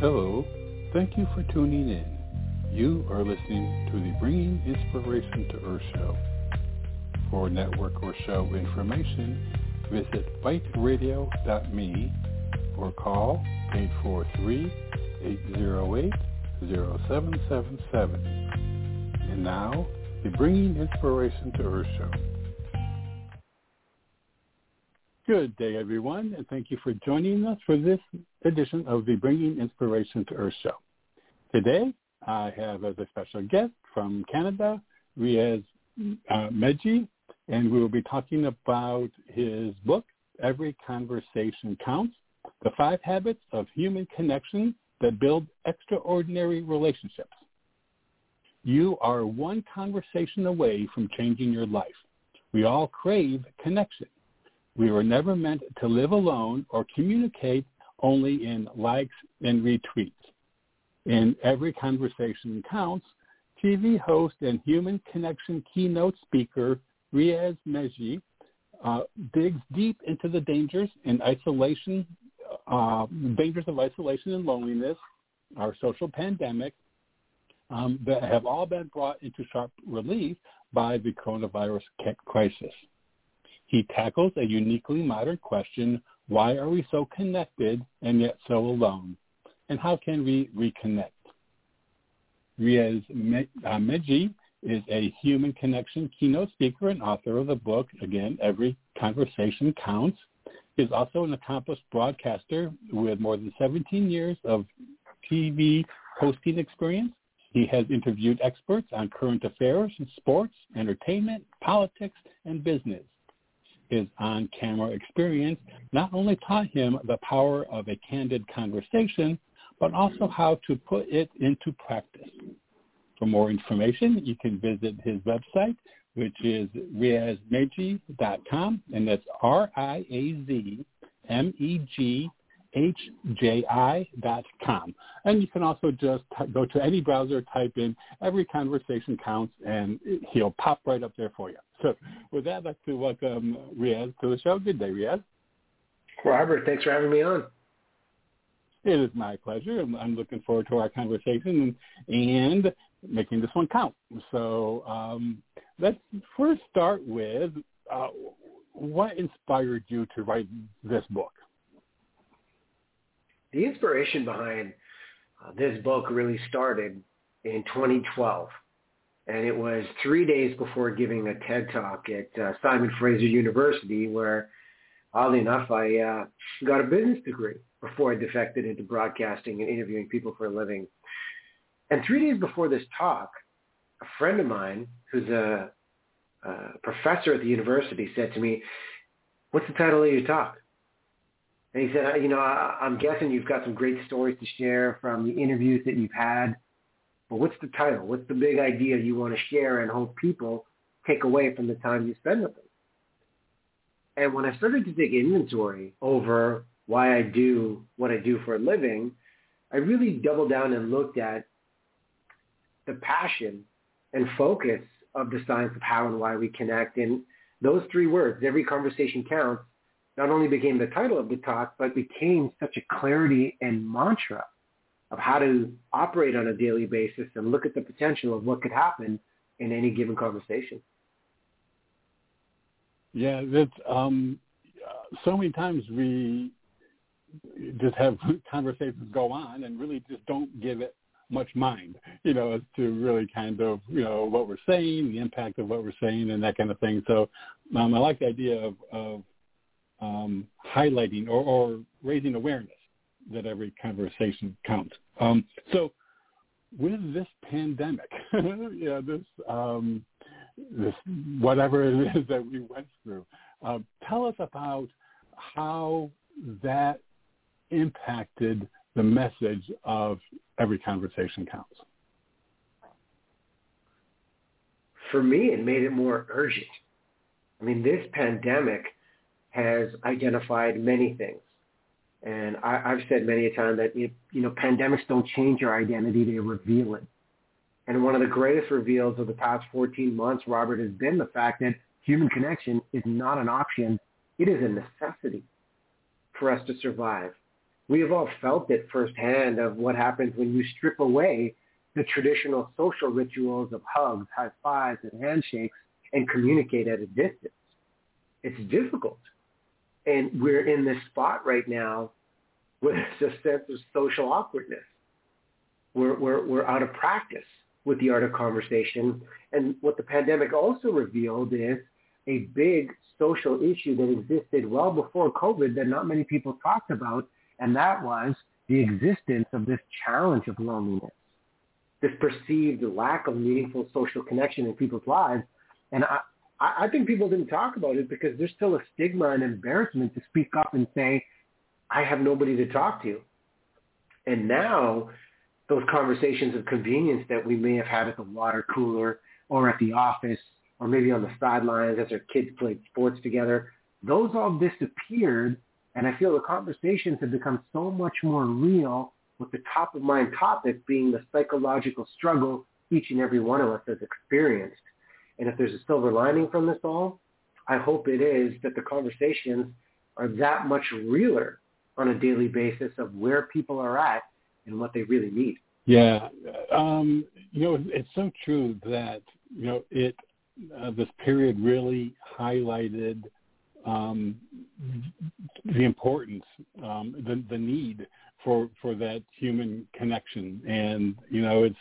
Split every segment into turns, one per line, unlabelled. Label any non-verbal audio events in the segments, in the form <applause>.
Hello, thank you for tuning in. You are listening to the Bringing Inspiration to Earth show. For network or show information, visit biteradio.me or call 843-808-0777. And now, the Bringing Inspiration to Earth show. Good day, everyone, and thank you for joining us for this edition of the Bringing Inspiration to Earth show. Today, I have as a special guest from Canada, Riaz uh, Meghji, and we will be talking about his book, Every Conversation Counts, The Five Habits of Human Connection That Build Extraordinary Relationships. You are one conversation away from changing your life. We all crave connection. We were never meant to live alone or communicate only in likes and retweets. In every conversation counts, TV host and human connection keynote speaker Riaz Meghji uh, digs deep into the dangers and isolation, uh, dangers of isolation and loneliness, our social pandemic, um, that have all been brought into sharp relief by the coronavirus crisis. He tackles a uniquely modern question, why are we so connected and yet so alone? And how can we reconnect? Riaz uh, Meghji is a human connection keynote speaker and author of the book, again, Every Conversation Counts. He is also an accomplished broadcaster with more than 17 years of TV hosting experience. He has interviewed experts on current affairs, sports, entertainment, politics, and business his on-camera experience not only taught him the power of a candid conversation, but also how to put it into practice. For more information, you can visit his website, which is riazmeghji.com, and that's R-I-A-Z-M-E-G hji.com. And you can also just t- go to any browser, type in every conversation counts, and he'll pop right up there for you. So with that, I'd like to welcome Riaz to the show. Good day, Riaz.
Robert, thanks for having me on.
It is my pleasure. I'm looking forward to our conversation and, and making this one count. So um, let's first start with uh, what inspired you to write this book?
The inspiration behind uh, this book really started in 2012. And it was three days before giving a TED Talk at uh, Simon Fraser University where, oddly enough, I uh, got a business degree before I defected into broadcasting and interviewing people for a living. And three days before this talk, a friend of mine who's a, a professor at the university said to me, what's the title of your talk? And he said, you know, I, I'm guessing you've got some great stories to share from the interviews that you've had. But what's the title? What's the big idea you want to share and hope people take away from the time you spend with them? And when I started to take inventory over why I do what I do for a living, I really doubled down and looked at the passion and focus of the science of how and why we connect. And those three words, every conversation counts, not only became the title of the talk, but became such a clarity and mantra of how to operate on a daily basis and look at the potential of what could happen in any given conversation.
Yeah, that's um, so many times we just have <laughs> conversations go on and really just don't give it much mind, you know, as to really kind of, you know, what we're saying, the impact of what we're saying and that kind of thing. So um, I like the idea of, of um, highlighting or, or, raising awareness that every conversation counts. Um, so with this pandemic, <laughs> yeah, this um, this whatever it is that we went through, uh, tell us about how that impacted the message of every conversation counts.
For me, it made it more urgent. I mean, this pandemic has identified many things. And I, I've said many a time that, you know, pandemics don't change your identity, they reveal it. And one of the greatest reveals of the past 14 months, Robert, has been the fact that human connection is not an option. It is a necessity for us to survive. We have all felt it firsthand of what happens when you strip away the traditional social rituals of hugs, high fives, and handshakes and communicate at a distance. It's difficult. And we're in this spot right now with <laughs> a sense of social awkwardness. We're, we're, we're out of practice with the art of conversation. And what the pandemic also revealed is a big social issue that existed well before COVID that not many people talked about, and that was the existence of this challenge of loneliness, this perceived lack of meaningful social connection in people's lives. And I I think people didn't talk about it because there's still a stigma and embarrassment to speak up and say, I have nobody to talk to. And now those conversations of convenience that we may have had at the water cooler or at the office or maybe on the sidelines as our kids played sports together, those all disappeared. And I feel the conversations have become so much more real with the top of mind topic being the psychological struggle each and every one of us has experienced. And if there's a silver lining from this all, I hope it is that the conversations are that much realer on a daily basis of where people are at and what they really need.
Yeah, um, you know, it's so true that you know it. Uh, this period really highlighted um, the importance, um, the the need for for that human connection, and you know, it's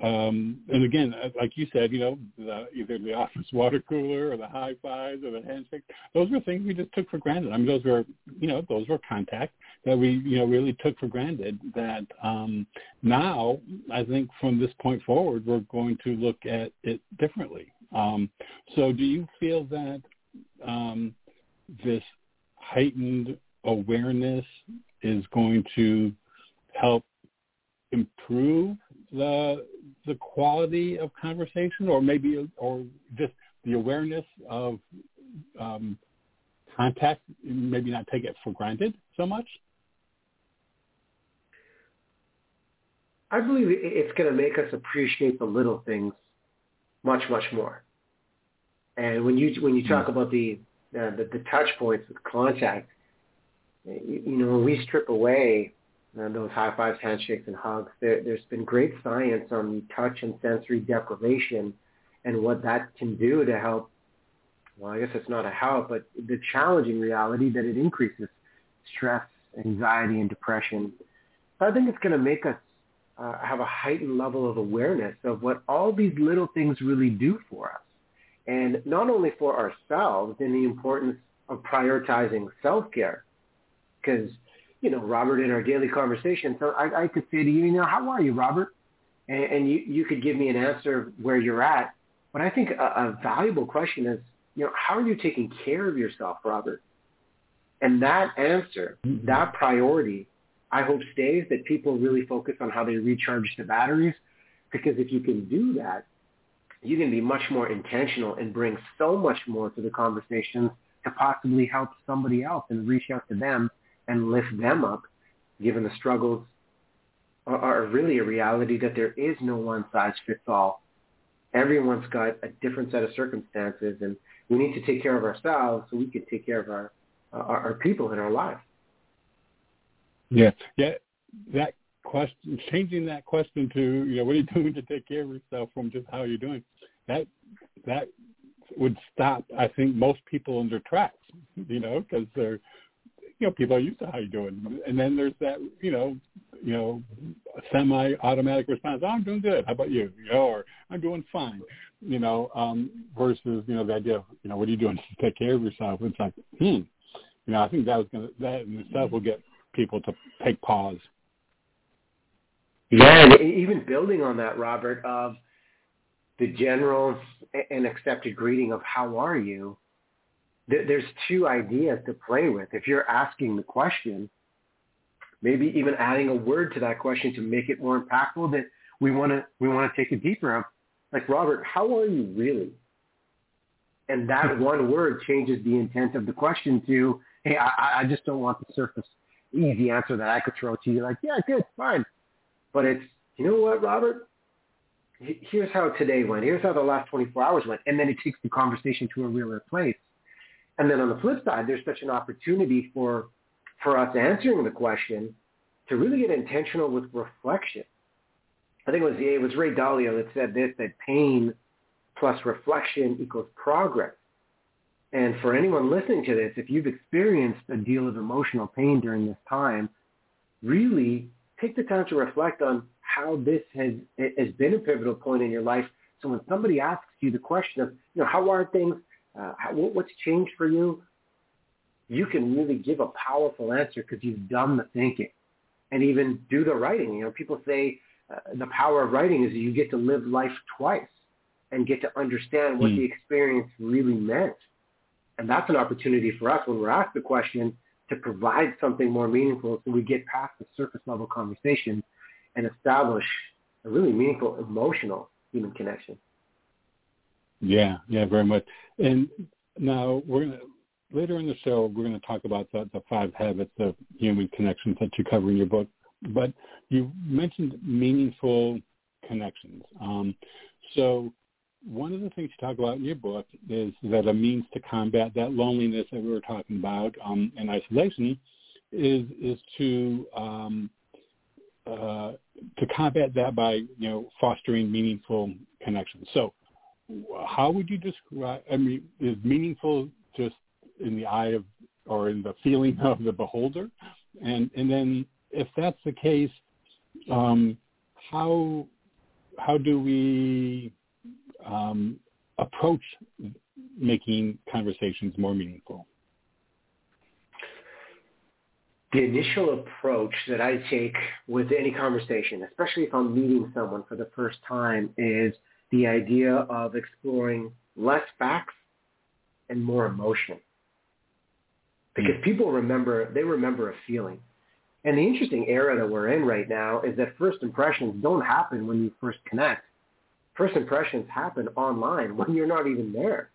um, and again, uh, like you said, you know, the, either the office water cooler or the high fives or the handshake, those were things we just took for granted. I mean, those were, you know, those were contact that we, you know, really took for granted that um, now, I think from this point forward, we're going to look at it differently. Um, so do you feel that um, this heightened awareness is going to help improve the the quality of conversation, or maybe or just the awareness of um, contact, maybe not take it for granted so much?
I believe it's going to make us appreciate the little things much, much more. And when you when you talk mm about the, uh, the the touch points with contact, you, you know, when we strip away those high fives, handshakes, and hugs. There, there's been great science on the touch and sensory deprivation and what that can do to help. Well, I guess it's not a help, but the challenging reality that it increases stress, anxiety, and depression. So I think it's going to make us uh, have a heightened level of awareness of what all these little things really do for us. And not only for ourselves in the importance of prioritizing self-care, because you know, Robert, in our daily conversation. So I, I could say to you, you know, how are you, Robert? And, and you, you could give me an answer where you're at. But I think a, a valuable question is, you know, how are you taking care of yourself, Robert? And that answer, mm-hmm. that priority, I hope stays that people really focus on how they recharge the batteries. Because if you can do that, you can be much more intentional and bring so much more to the conversations to possibly help somebody else and reach out to them and lift them up, given the struggles are, are really a reality that there is no one size fits all. Everyone's got a different set of circumstances, and we need to take care of ourselves so we can take care of our our, our people in our lives.
Yeah, yeah. That question, changing that question to you know, what are you <laughs> doing to take care of yourself from just how are you're doing, that that would stop, I think, most people in their tracks. <laughs> You know, because they're you know, people are used to how you're doing. And then there's that, you know, you know, semi-automatic response. Oh, I'm doing good. How about you? you know, or I'm doing fine. You know, um, versus you know the idea of you know what are you doing to take care of yourself? It's like, hmm, you know, I think that was gonna that in itself will get people to take pause.
Yeah, and even building on that, Robert, of the general and accepted greeting of "How are you?" There's two ideas to play with. If you're asking the question, maybe even adding a word to that question to make it more impactful that we want to we want to take it deeper of. Like Robert, how are you really? And that <laughs> one word changes the intent of the question to, hey, I, I just don't want the surface easy answer that I could throw to you. Like, yeah, good, fine. But it's, you know what, Robert? Here's how today went. Here's how the last 24 hours went. And then it takes the conversation to a realer place. And then on the flip side, there's such an opportunity for for us answering the question to really get intentional with reflection. I think it was, it was Ray Dalio that said this, that pain plus reflection equals progress. And for anyone listening to this, if you've experienced a deal of emotional pain during this time, really take the time to reflect on how this has, has been a pivotal point in your life. So when somebody asks you the question of, you know, how are things, uh, how, what's changed for you, you can really give a powerful answer because you've done the thinking and even do the writing. You know, people say uh, the power of writing is you get to live life twice and get to understand what mm. the experience really meant. And that's an opportunity for us when we're asked the question to provide something more meaningful so we get past the surface level conversation and establish a really meaningful emotional human connection.
Yeah, yeah, very much. And now we're gonna later in the show we're going to talk about the, the five habits of human connections that you cover in your book. But you mentioned meaningful connections. Um, so one of the things you talk about in your book is that a means to combat that loneliness that we were talking about um, and isolation is is to um, uh, to combat that by you know fostering meaningful connections. So, how would you describe? I mean, is meaningful just in the eye of or in the feeling <laughs> of the beholder? And and then if that's the case, um, how how do we um, approach making conversations more meaningful?
The initial approach that I take with any conversation, especially if I'm meeting someone for the first time, is the idea of exploring less facts and more emotion. Because mm. people remember, they remember a feeling. And the interesting era that we're in right now is that first impressions don't happen when you first connect first impressions happen online when you're not even there.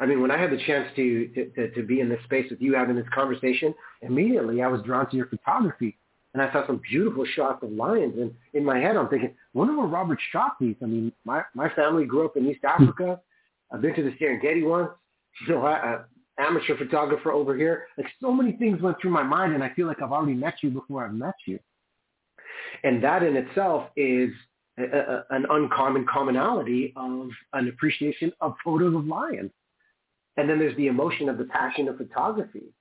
I mean, when I had the chance to, to, to be in this space with you having this conversation, immediately I was drawn to your photography. And I saw some beautiful shots of lions. And in my head, I'm thinking, wonder where Robert shot these. I mean, my, my family grew up in East hmm. Africa. I've been to the Serengeti once. You know, I, I, amateur photographer over here. Like so many things went through my mind, and I feel like I've already met you before I've met you. And that in itself is a, an uncommon commonality of an appreciation of photos of lions. And then there's the emotion of the passion of photography.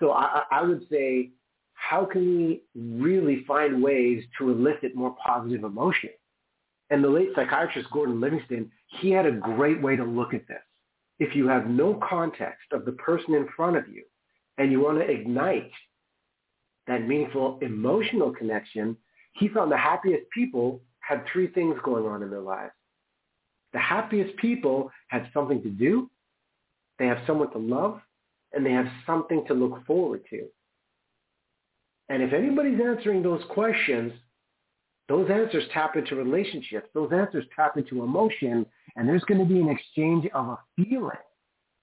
So I, I would say, how can we really find ways to elicit more positive emotion? And the late psychiatrist Gordon Livingston, he had a great way to look at this. If you have no context of the person in front of you and you want to ignite that meaningful emotional connection, he found the happiest people had three things going on in their lives. The happiest people have something to do, they have someone to love, and they have something to look forward to. And if anybody's answering those questions, those answers tap into relationships. Those answers tap into emotion. And there's going to be an exchange of a feeling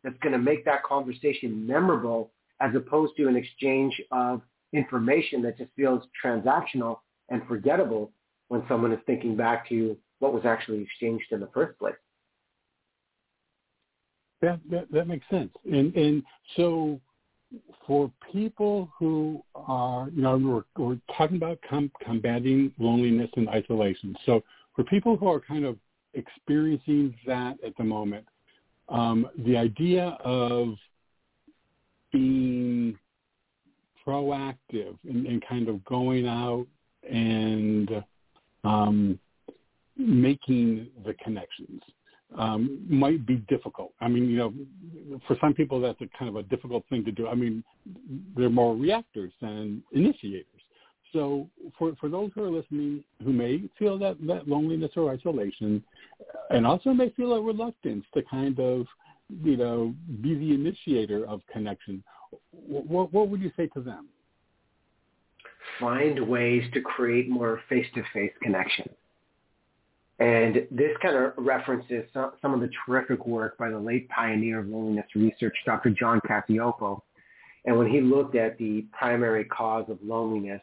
that's going to make that conversation memorable as opposed to an exchange of information that just feels transactional and forgettable when someone is thinking back to what was actually exchanged in the first place.
That that, makes sense. And and so for people who are, you know, we're, we're talking about com- combating loneliness and isolation. So for people who are kind of experiencing that at the moment, um, the idea of being proactive and, and kind of going out and um, making the connections um, might be difficult. I mean, you know, for some people that's a kind of a difficult thing to do. I mean, they're more reactors than initiators. So for, for those who are listening who may feel that, that loneliness or isolation and also may feel a reluctance to kind of, you know, be the initiator of connection, what, what would you say to them?
find ways to create more face-to-face connection. And this kind of references some of the terrific work by the late pioneer of loneliness research, Dr. John Cacioppo. And when he looked at the primary cause of loneliness,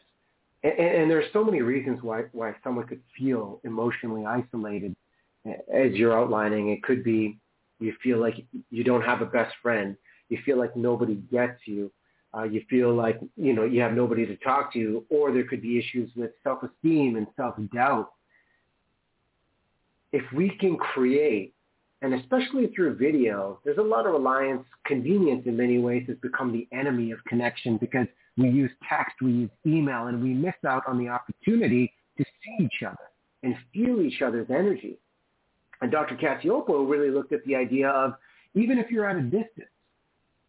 and, and there's so many reasons why, why someone could feel emotionally isolated. As you're outlining, it could be you feel like you don't have a best friend. You feel like nobody gets you. uh, you feel like you know you have nobody to talk to, or there could be issues with self-esteem and self-doubt. If we can create, and especially through video, there's a lot of reliance. Convenience in many ways has become the enemy of connection because we use text, we use email, and we miss out on the opportunity to see each other and feel each other's energy. And Dr. Cacioppo really looked at the idea of even if you're at a distance,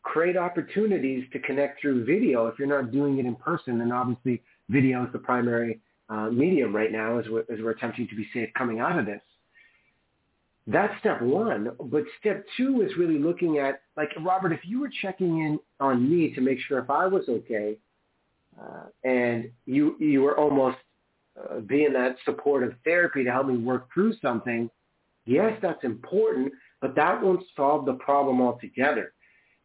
create opportunities to connect through video if you're not doing it in person. And obviously video is the primary uh, medium right now as we're, as we're attempting to be safe coming out of this. That's step one. But step two is really looking at, like, Robert, if you were checking in on me to make sure if I was okay, uh, and you, you were almost uh, being that supportive therapy to help me work through something, yes, that's important, but that won't solve the problem altogether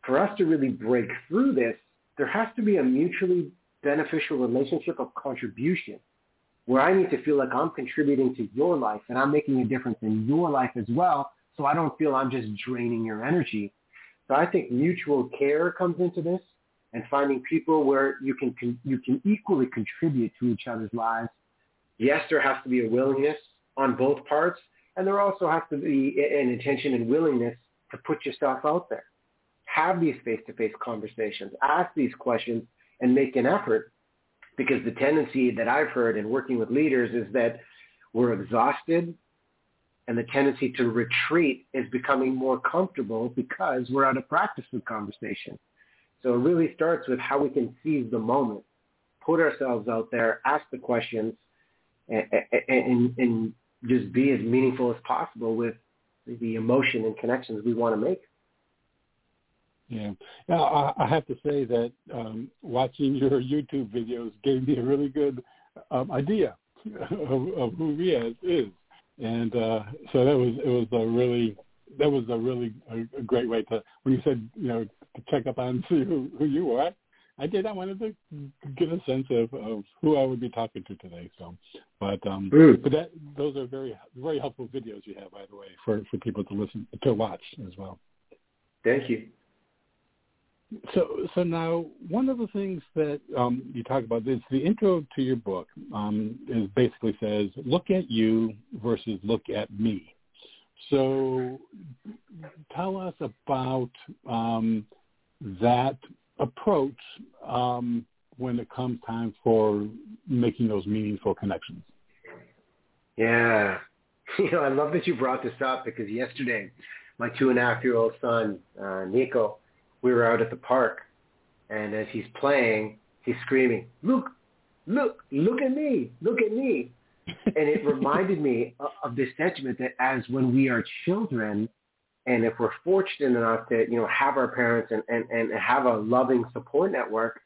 for us to really break through this, there has to be a mutually beneficial relationship of contribution where I need to feel like I'm contributing to your life and I'm making a difference in your life as well so I don't feel I'm just draining your energy. So I think mutual care comes into this and finding people where you can, you can equally contribute to each other's lives. Yes, there has to be a willingness on both parts, and there also has to be an intention and willingness to put yourself out there have these face-to-face conversations, ask these questions, and make an effort. Because the tendency that I've heard in working with leaders is that we're exhausted and the tendency to retreat is becoming more comfortable because we're out of practice with conversation. So it really starts with how we can seize the moment, put ourselves out there, ask the questions, and, and, and just be as meaningful as possible with the emotion and connections we want to make.
Yeah, now I, I have to say that um, watching your YouTube videos gave me a really good um, idea of, of who Riaz is, and uh, so that was it was a really that was a really a, a great way to when you said you know to check up on see <laughs> who, who you are. I did. I wanted to get a sense of, of who I would be talking to today. So, but um, mm. but that those are very very helpful videos you have, by the way, for for people to listen to watch as well.
Thank you.
So, so now one of the things that um, you talk about is the intro to your book um, is basically says, "Look at you versus look at me." So, tell us about um, that approach um, when it comes time for making those meaningful connections.
Yeah, <laughs> you know, I love that you brought this up because yesterday, my two and a half year old son, uh, Nico we were out at the park, and as he's playing, he's screaming, "Look, look, look at me, look at me!" and it reminded me <laughs> of this sentiment that as when we are children, and if we're fortunate enough to you know have our parents and, and, and have a loving support network,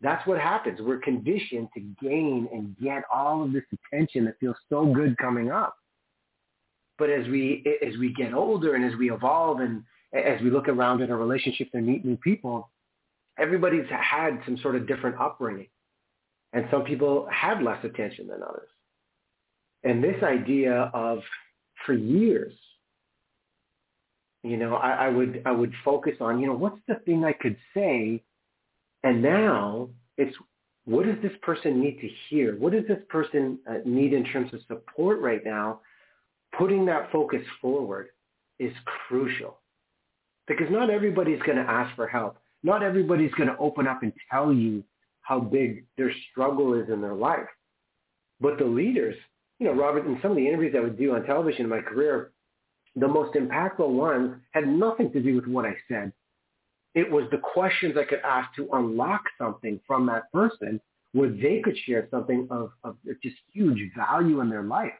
that's what happens. We're conditioned to gain and get all of this attention that feels so good coming up. But as we as we get older and as we evolve and as we look around in our relationships and meet new people, everybody's had some sort of different upbringing. And some people have less attention than others. And this idea of, for years, you know, I, I would I would focus on, you know, what's the thing I could say? And now it's what does this person need to hear? What does this person uh, need in terms of support right now? Putting that focus forward is crucial because not everybody's going to ask for help. Not everybody's going to open up and tell you how big their struggle is in their life. But the leaders, you know, Robert, in some of the interviews I would do on television in my career, the most impactful ones had nothing to do with what I said. It was the questions I could ask to unlock something from that person where they could share something of, of just huge value in their life.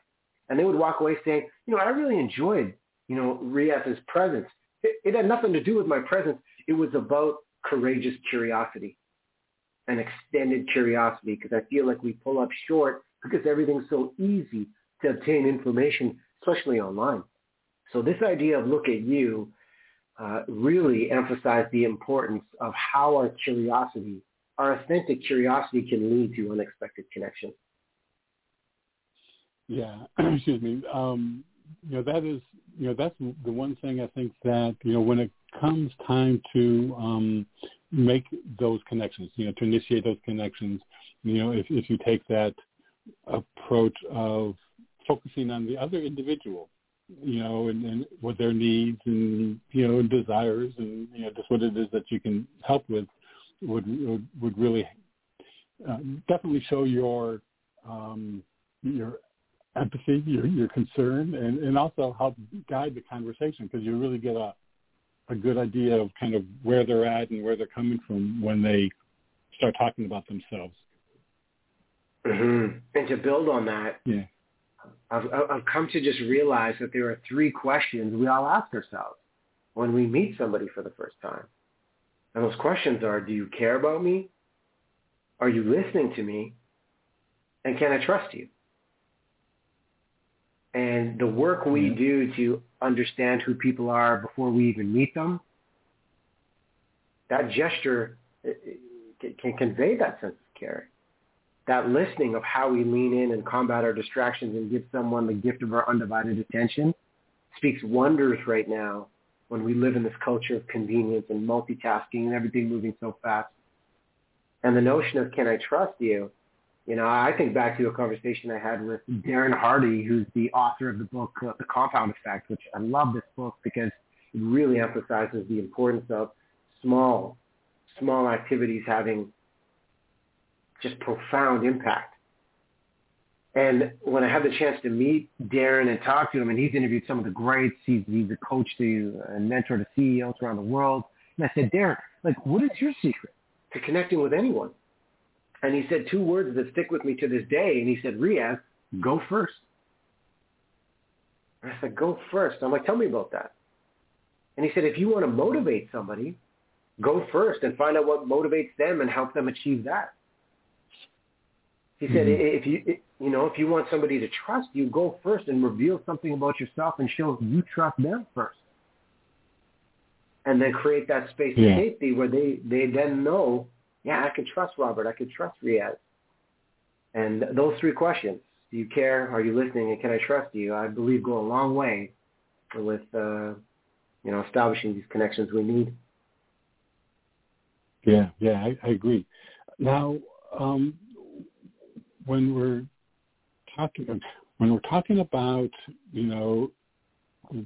And they would walk away saying, you know, I really enjoyed, you know, Riaz's presence it, it had nothing to do with my presence. It was about courageous curiosity and extended curiosity because I feel like we pull up short because everything's so easy to obtain information, especially online. So this idea of look at you uh, really emphasized the importance of how our curiosity, our authentic curiosity can lead to unexpected connections.
Yeah, <clears throat> excuse me. Um, you know that is you know that's the one thing I think that you know when it comes time to um, make those connections, you know, to initiate those connections, you know, if, if you take that approach of focusing on the other individual, you know, and, and what their needs and, you know, desires and, you know, just what it is that you can help with would, would, would really uh, definitely show your, um, your empathy, your, your concern, and, and also help guide the conversation because you really get a, a good idea of kind of where they're at and where they're coming from when they start talking about themselves.
Mm-hmm. And to build on that,
yeah.
I've, I've come to just realize that there are three questions we all ask ourselves when we meet somebody for the first time. And those questions are, do you care about me? Are you listening to me? And can I trust you? And the work we do to understand who people are before we even meet them, that gesture can convey that sense of care. That listening of how we lean in and combat our distractions and give someone the gift of our undivided attention speaks wonders right now when we live in this culture of convenience and multitasking and everything moving so fast. And the notion of can I trust you you know, I think back to a conversation I had with Darren Hardy, who's the author of the book uh, The Compound Effect, which I love this book because it really emphasizes the importance of small, small activities having just profound impact. And when I had the chance to meet Darren and talk to him, and he's interviewed some of the greats, he's, he's a coach to and mentor to CEOs around the world. And I said, Darren, like, what is your secret to connecting with anyone? And he said two words that stick with me to this day. And he said, Riaz, go first. And I said, go first. I'm like, tell me about that. And he said, if you want to motivate somebody, go first and find out what motivates them and help them achieve that. He said, mm-hmm. if you, you know, if you want somebody to trust you, go first and reveal something about yourself and show you trust them first. And then create that space yeah. of safety where they, they then know yeah, I can trust Robert. I can trust Riaz. And those three questions, do you care? Are you listening? And can I trust you? I believe go a long way with, uh, you know, establishing these connections we need.
Yeah, yeah, I, I agree. Now, um, when we're talking, when we're talking about, you know,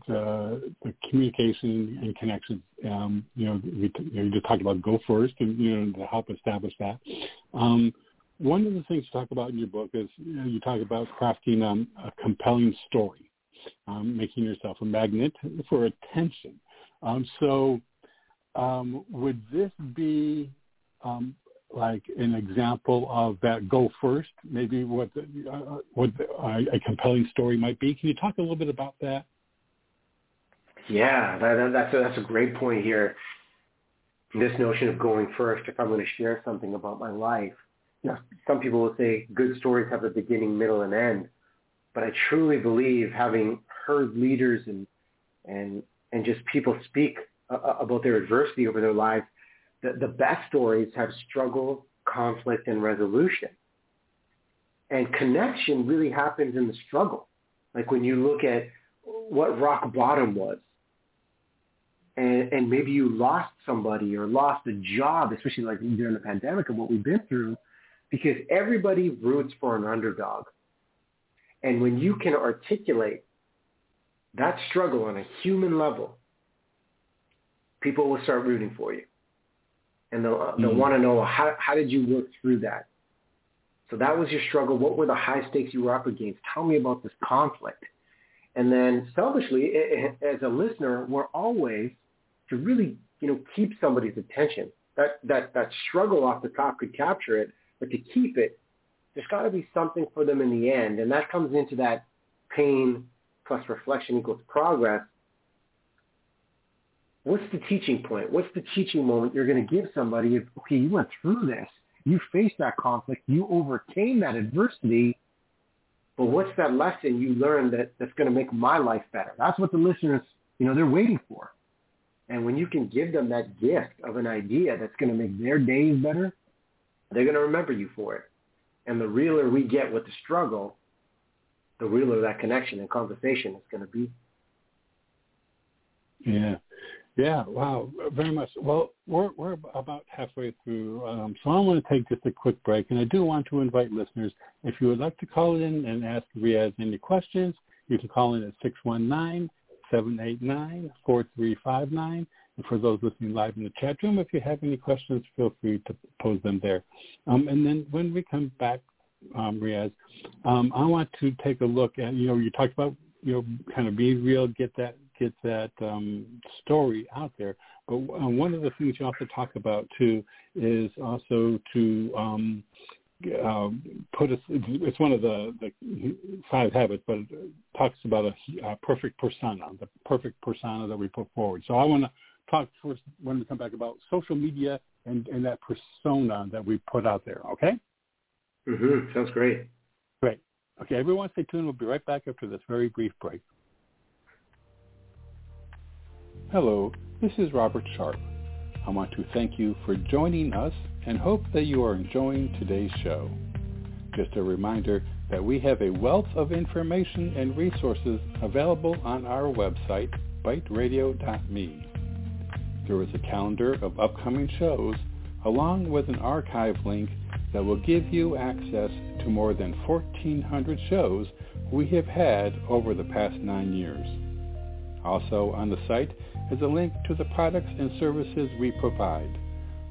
the, the communication and connection. Um, you know, we you, know, you just talked about go first, and you know to help establish that. Um, one of the things you talk about in your book is you, know, you talk about crafting um, a compelling story, um, making yourself a magnet for attention. Um, so, um, would this be like an example of that go first? Maybe what the, uh, what the, uh, a compelling story might be. Can you talk a little bit about that?
Yeah, that, that's a, that's a great point here. This notion of going first. If I'm going to share something about my life, you know, some people will say good stories have a beginning, middle, and end. But I truly believe, having heard leaders and and and just people speak uh, about their adversity over their lives, the, the best stories have struggle, conflict, and resolution. And connection really happens in the struggle. Like when you look at what rock bottom was, and, and maybe you lost somebody or lost a job, especially like during the pandemic and what we've been through, because everybody roots for an underdog. And when you can articulate that struggle on a human level, people will start rooting for you. And they'll, they'll mm-hmm. want to know, how, how did you work through that? So that was your struggle. What were the high stakes you were up against? Tell me about this conflict. And then selfishly, as a listener, we're always to really, you know, keep somebody's attention. That that that struggle off the top could capture it, but to keep it, there's got to be something for them in the end, and that comes into that pain plus reflection equals progress. What's the teaching point? What's the teaching moment you're going to give somebody if, okay, you went through this, you faced that conflict, you overcame that adversity, but what's that lesson you learned that, that's going to make my life better? That's what the listeners, you know, they're waiting for. And when you can give them that gift of an idea that's going to make their days better, they're going to remember you for it. And the realer we get with the struggle, the realer that connection and conversation is going to be.
Yeah. Yeah, wow, very much. Well, we're we're about halfway through, um, so I want to take just a quick break, and I do want to invite listeners. If you would like to call in and ask Riaz any questions, you can call in at six one nine seven eight nine four three five nine. And for those listening live in the chat room, if you have any questions, feel free to pose them there. Um, and then when we come back, um, Riaz, um, I want to take a look at you know you talked about you know kind of be real, get that get that um, story out there. But uh, one of the things you also talk about too is also to um, uh, put us. It's one of the, the five habits, but it talks about a, a perfect persona, the perfect persona that we put forward. So I want to talk first when we come back about social media and, and that persona that we put out there. Okay.
Mm-hmm. Sounds great.
Great. Okay, everyone stay tuned. We'll be right back after this very brief break. Hello, this is Robert Sharpe. I want to thank you for joining us and hope that you are enjoying today's show. Just a reminder that we have a wealth of information and resources available on our website, biteradio.me. There is a calendar of upcoming shows along with an archive link that will give you access to more than 1,400 shows we have had over the past nine years. Also on the site is a link to the products and services we provide,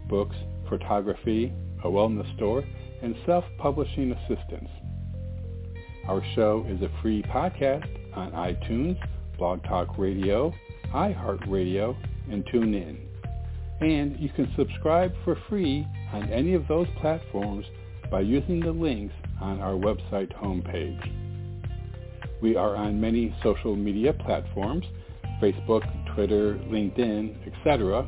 books, photography, a wellness store, and self-publishing assistance. Our show is a free podcast on iTunes, Blog Talk Radio, iHeartRadio, and TuneIn. And you can subscribe for free on any of those platforms by using the links on our website homepage. We are on many social media platforms, Facebook, Twitter, LinkedIn, etc.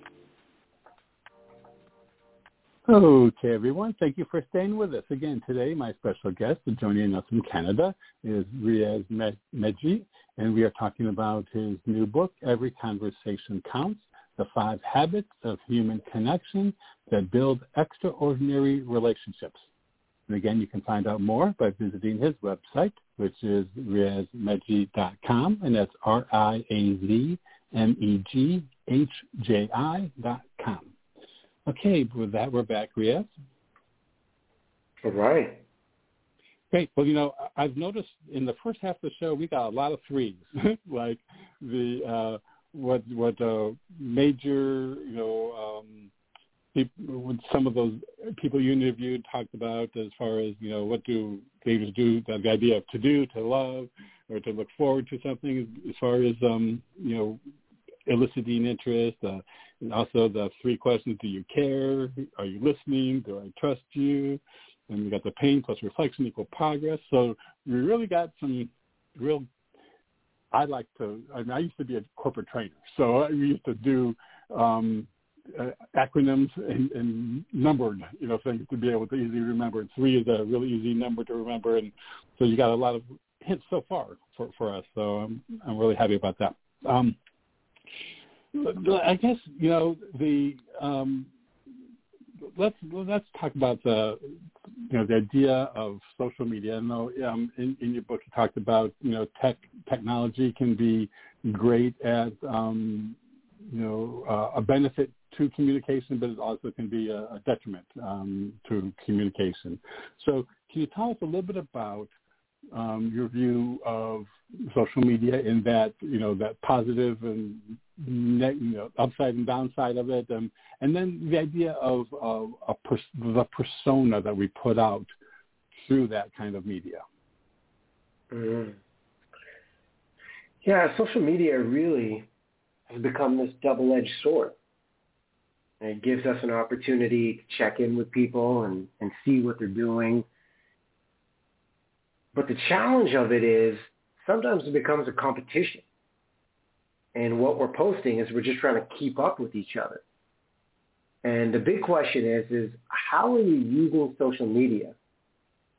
Okay, everyone. Thank you for staying with us. Again, today my special guest joining us from Canada is Riaz Meghji, and we are talking about his new book, Every Conversation Counts, The Five Habits of Human Connection That Build Extraordinary Relationships. And again, you can find out more by visiting his website, which is riazmeghji.com, and that's R-I-A-Z-M-E-G-H-J-I dot com. Okay, with that, we're back, Riaz.
All right.
Great. Well, you know, I've noticed in the first half of the show we got a lot of threes, <laughs> like the uh, what what uh, major you know um, people, some of those people you interviewed talked about as far as you know what do leaders do the idea of to do to love or to look forward to something as far as um, you know eliciting interest. Uh, and also the three questions, do you care? Are you listening? Do I trust you? And we got the pain plus reflection equal progress. So we really got some real, I like to, I, mean, I used to be a corporate trainer. So I used to do um, uh, acronyms and, and numbered, you know, things to be able to easily remember. And three is a really easy number to remember. And so you got a lot of hints so far for, for us. So I'm, I'm really happy about that. Um, I guess you know the um, let's let's talk about the you know the idea of social media. I know um, in, in your book you talked about you know tech technology can be great at um, you know uh, a benefit to communication, but it also can be a, a detriment um, to communication. So can you tell us a little bit about um, your view of social media in that you know that positive and you know upside and downside of it, and then the idea of, of a pers- the persona that we put out through that kind of media.
Mm-hmm. Yeah, social media really has become this double-edged sword. It gives us an opportunity to check in with people and, and see what they're doing but the challenge of it is sometimes it becomes a competition. And what we're posting is we're just trying to keep up with each other. And the big question is, is how are you using social media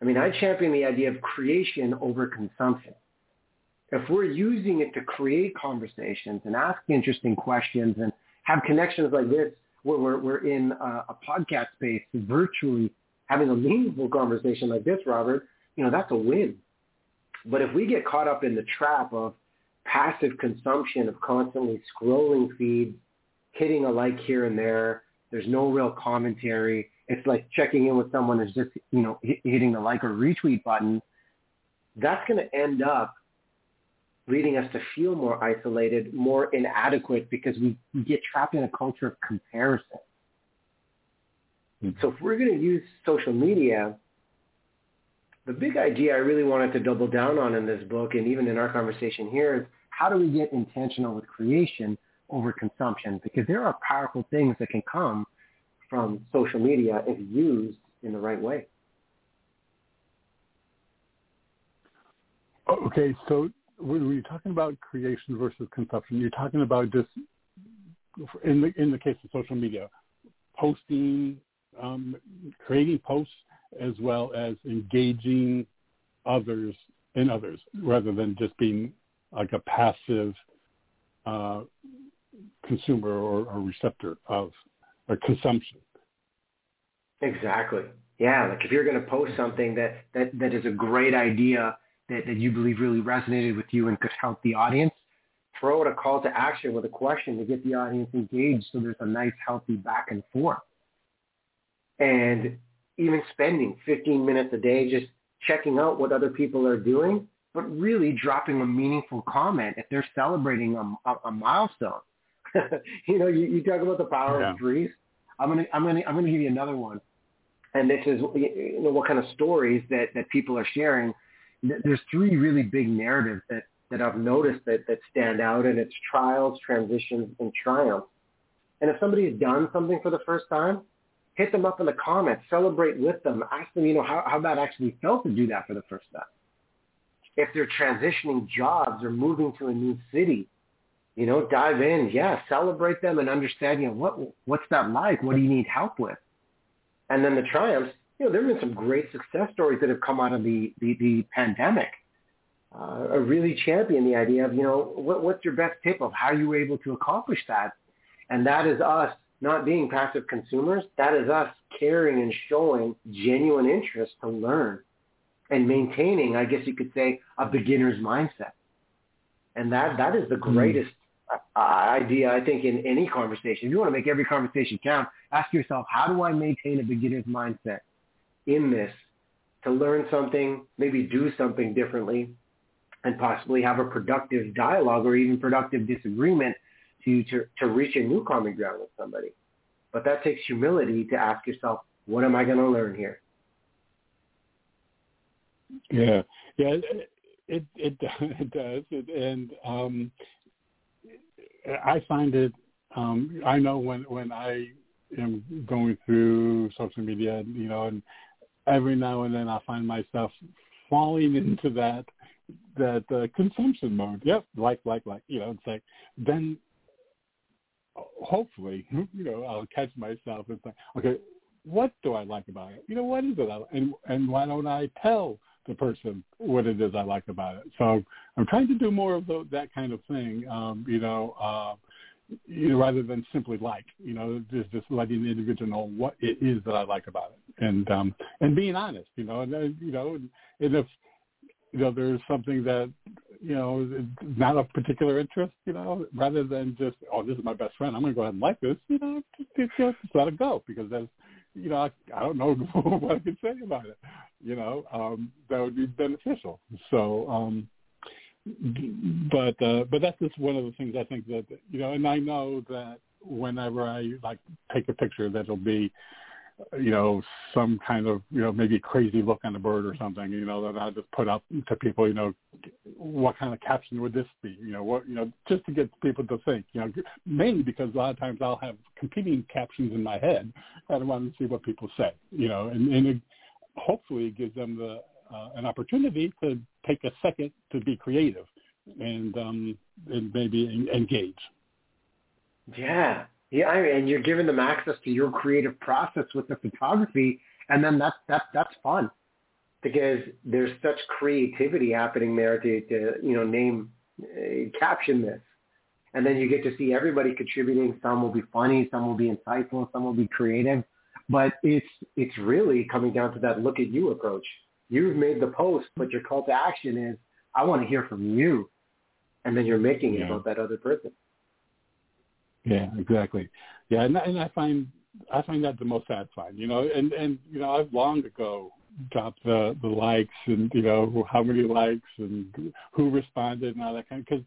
I mean, I champion the idea of creation over consumption. If we're using it to create conversations and ask interesting questions and have connections like this, where we're, we're in a, a podcast space virtually having a meaningful conversation like this, Robert, you know, that's a win. But if we get caught up in the trap of passive consumption of constantly scrolling feeds, hitting a like here and there, there's no real commentary. It's like checking in with someone is just, you know, hitting the like or retweet button. That's going to end up leading us to feel more isolated, more inadequate because we, we get trapped in a culture of comparison. Mm-hmm. So if we're going to use social media the big idea I really wanted to double down on in this book and even in our conversation here is how do we get intentional with creation over consumption? Because there are powerful things that can come from social media if used in the right way.
Okay, so when you're talking about creation versus consumption, you're talking about just in the in the case of social media, posting, um, creating posts as well as engaging others in others rather than just being like a passive uh, consumer or, or receptor of or consumption.
Exactly. Yeah, like if you're going to post something that, that, that is a great idea that, that you believe really resonated with you and could help the audience, throw out a call to action with a question to get the audience engaged so there's a nice, healthy back and forth. And even spending 15 minutes a day just checking out what other people are doing, but really dropping a meaningful comment if they're celebrating a, a, a milestone. <laughs> you know, you, you talk about the power yeah. of threes. I'm gonna, I'm gonna, I'm gonna give you another one. And this is, you know, what kind of stories that that people are sharing. There's three really big narratives that that I've noticed that that stand out, and it's trials, transitions, and triumphs. And if somebody's done something for the first time, hit them up in the comments, celebrate with them, ask them, you know, how, how that actually felt to do that for the first time. If they're transitioning jobs or moving to a new city, you know, dive in, yeah, celebrate them and understand, you know, what what's that like? What do you need help with? And then the triumphs, you know, there have been some great success stories that have come out of the the, the pandemic. Uh, I really champion the idea of, you know, what, what's your best tip of how you were able to accomplish that? And that is us not being passive consumers, that is us caring and showing genuine interest to learn and maintaining, I guess you could say, a beginner's mindset. And that, that is the hmm. greatest uh, idea, I think, in any conversation. If you want to make every conversation count, ask yourself, how do I maintain a beginner's mindset in this to learn something, maybe do something differently, and possibly have a productive dialogue or even productive disagreement to, to, to reach a new common ground with somebody. But that takes humility to ask yourself, what am I going to learn here?
Yeah, yeah, it it, <laughs> it does, it, and um, I find it. Um, I know when when I am going through social media, you know, and every now and then I find myself falling into that that uh, consumption mode. Yep, like like like you know, it's like then hopefully, <laughs> you know, I'll catch myself and say, okay, what do I like about it? You know, what is it? I, and and why don't I tell the person what it is I like about it? So I'm trying to do more of the, that kind of thing. Um, you know, uh, you know, rather than simply like, you know, just just letting the individual know what it is that I like about it, and um, and being honest, you know, and you know, and if you know there's something that you know, not of particular interest, you know, rather than just, oh, this is my best friend, I'm going to go ahead and like this, you know, just, just, just let it go because that's, you know, I, I don't know <laughs> what I can say about it, you know, um, that would be beneficial. So, um, but, uh, but that's just one of the things I think that, you know, and I know that whenever I like take a picture that'll be, you know, some kind of, you know, maybe crazy look on the bird or something, you know, that I just put up to people, you know, what kind of caption would this be? You know, what, you know, just to get people to think, you know, mainly because a lot of times I'll have competing captions in my head and I want to see what people say, you know, and, and it, hopefully gives them the, uh, an opportunity to take a second to be creative and, um, and maybe engage.
Yeah, yeah, and you're giving them access to your creative process with the photography, and then that's that's that's fun. because there's such creativity happening there to, to you know, name, uh, caption this. And then you get to see everybody contributing. Some will be funny, some will be insightful, some will be creative. But it's it's really coming down to that look at you approach. You've made the post, but your call to action is I want to hear from you. And then you're making it yeah. about that other person.
Yeah, exactly. Yeah, and, and I find I find that the most satisfying. You know, and and you know I've long ago dropped the the likes and you know how many likes and who responded and all that kind of because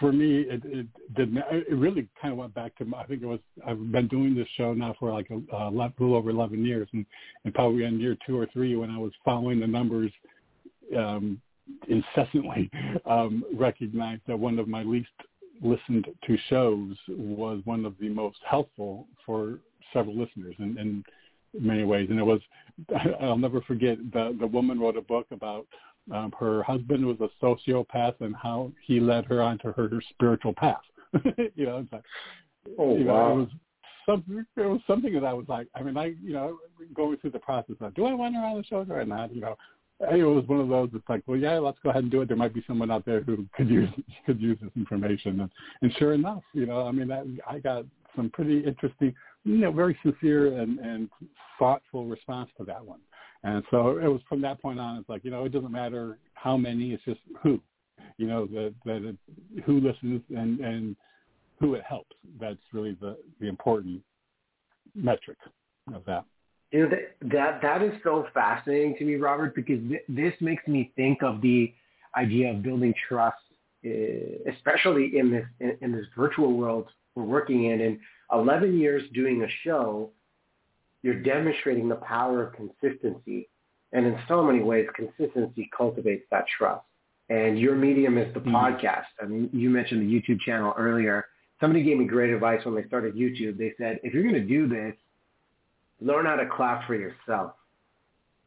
for me it it didn't it really kind of went back to I think it was I've been doing this show now for like a, a little over 11 years and and probably in year two or three when I was following the numbers um incessantly <laughs> um recognized that one of my least listened to shows was one of the most helpful for several listeners in, in many ways. And it was, <laughs> I'll never forget, the, the woman wrote a book about um, her husband was a sociopath and how he led her onto her, her spiritual path. <laughs> you know, it's like,
oh,
you
wow.
Know, it was something, it was something that I was like, I mean, I, you know, going through the process of, do I want her on the show or not? You know, it was one of those. It's like, well, yeah, let's go ahead and do it. There might be someone out there who could use <laughs> could use this information, and, and sure enough, you know, I mean, that, I got some pretty interesting, you know, very sincere and, and thoughtful response to that one. And so it was from that point on, it's like, you know, it doesn't matter how many, it's just who, you know, that that it, who listens and and who it helps. That's really the the important metric of that.
You know that that that is so fascinating to me, Robert, because th- this makes me think of the idea of building trust, uh, especially in this in, in this virtual world we're working in. In 11 years doing a show, you're demonstrating the power of consistency, and in so many ways, consistency cultivates that trust. And your medium is the mm-hmm. podcast. I mean, you mentioned the YouTube channel earlier. Somebody gave me great advice when they started YouTube. They said, if you're going to do this, learn how to clap for yourself. <laughs>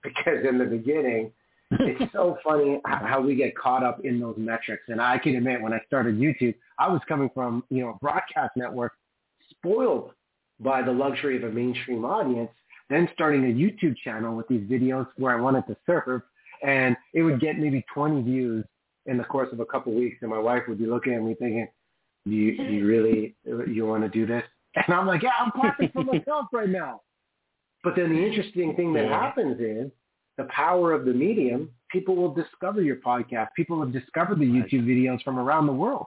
Because in the beginning, it's so <laughs> funny how we get caught up in those metrics. And I can admit, when I started YouTube, I was coming from you know a broadcast network, spoiled by the luxury of a mainstream audience. Then starting a YouTube channel with these videos where I wanted to serve, and it would get maybe 20 views in the course of a couple of weeks, and my wife would be looking at me thinking, "Do you, you really you want to do this?" <laughs> And I'm like, "Yeah, I'm clapping for myself right now." But then the interesting thing that yeah. happens is the power of the medium, people will discover your podcast. People have discovered the YouTube videos from around the world.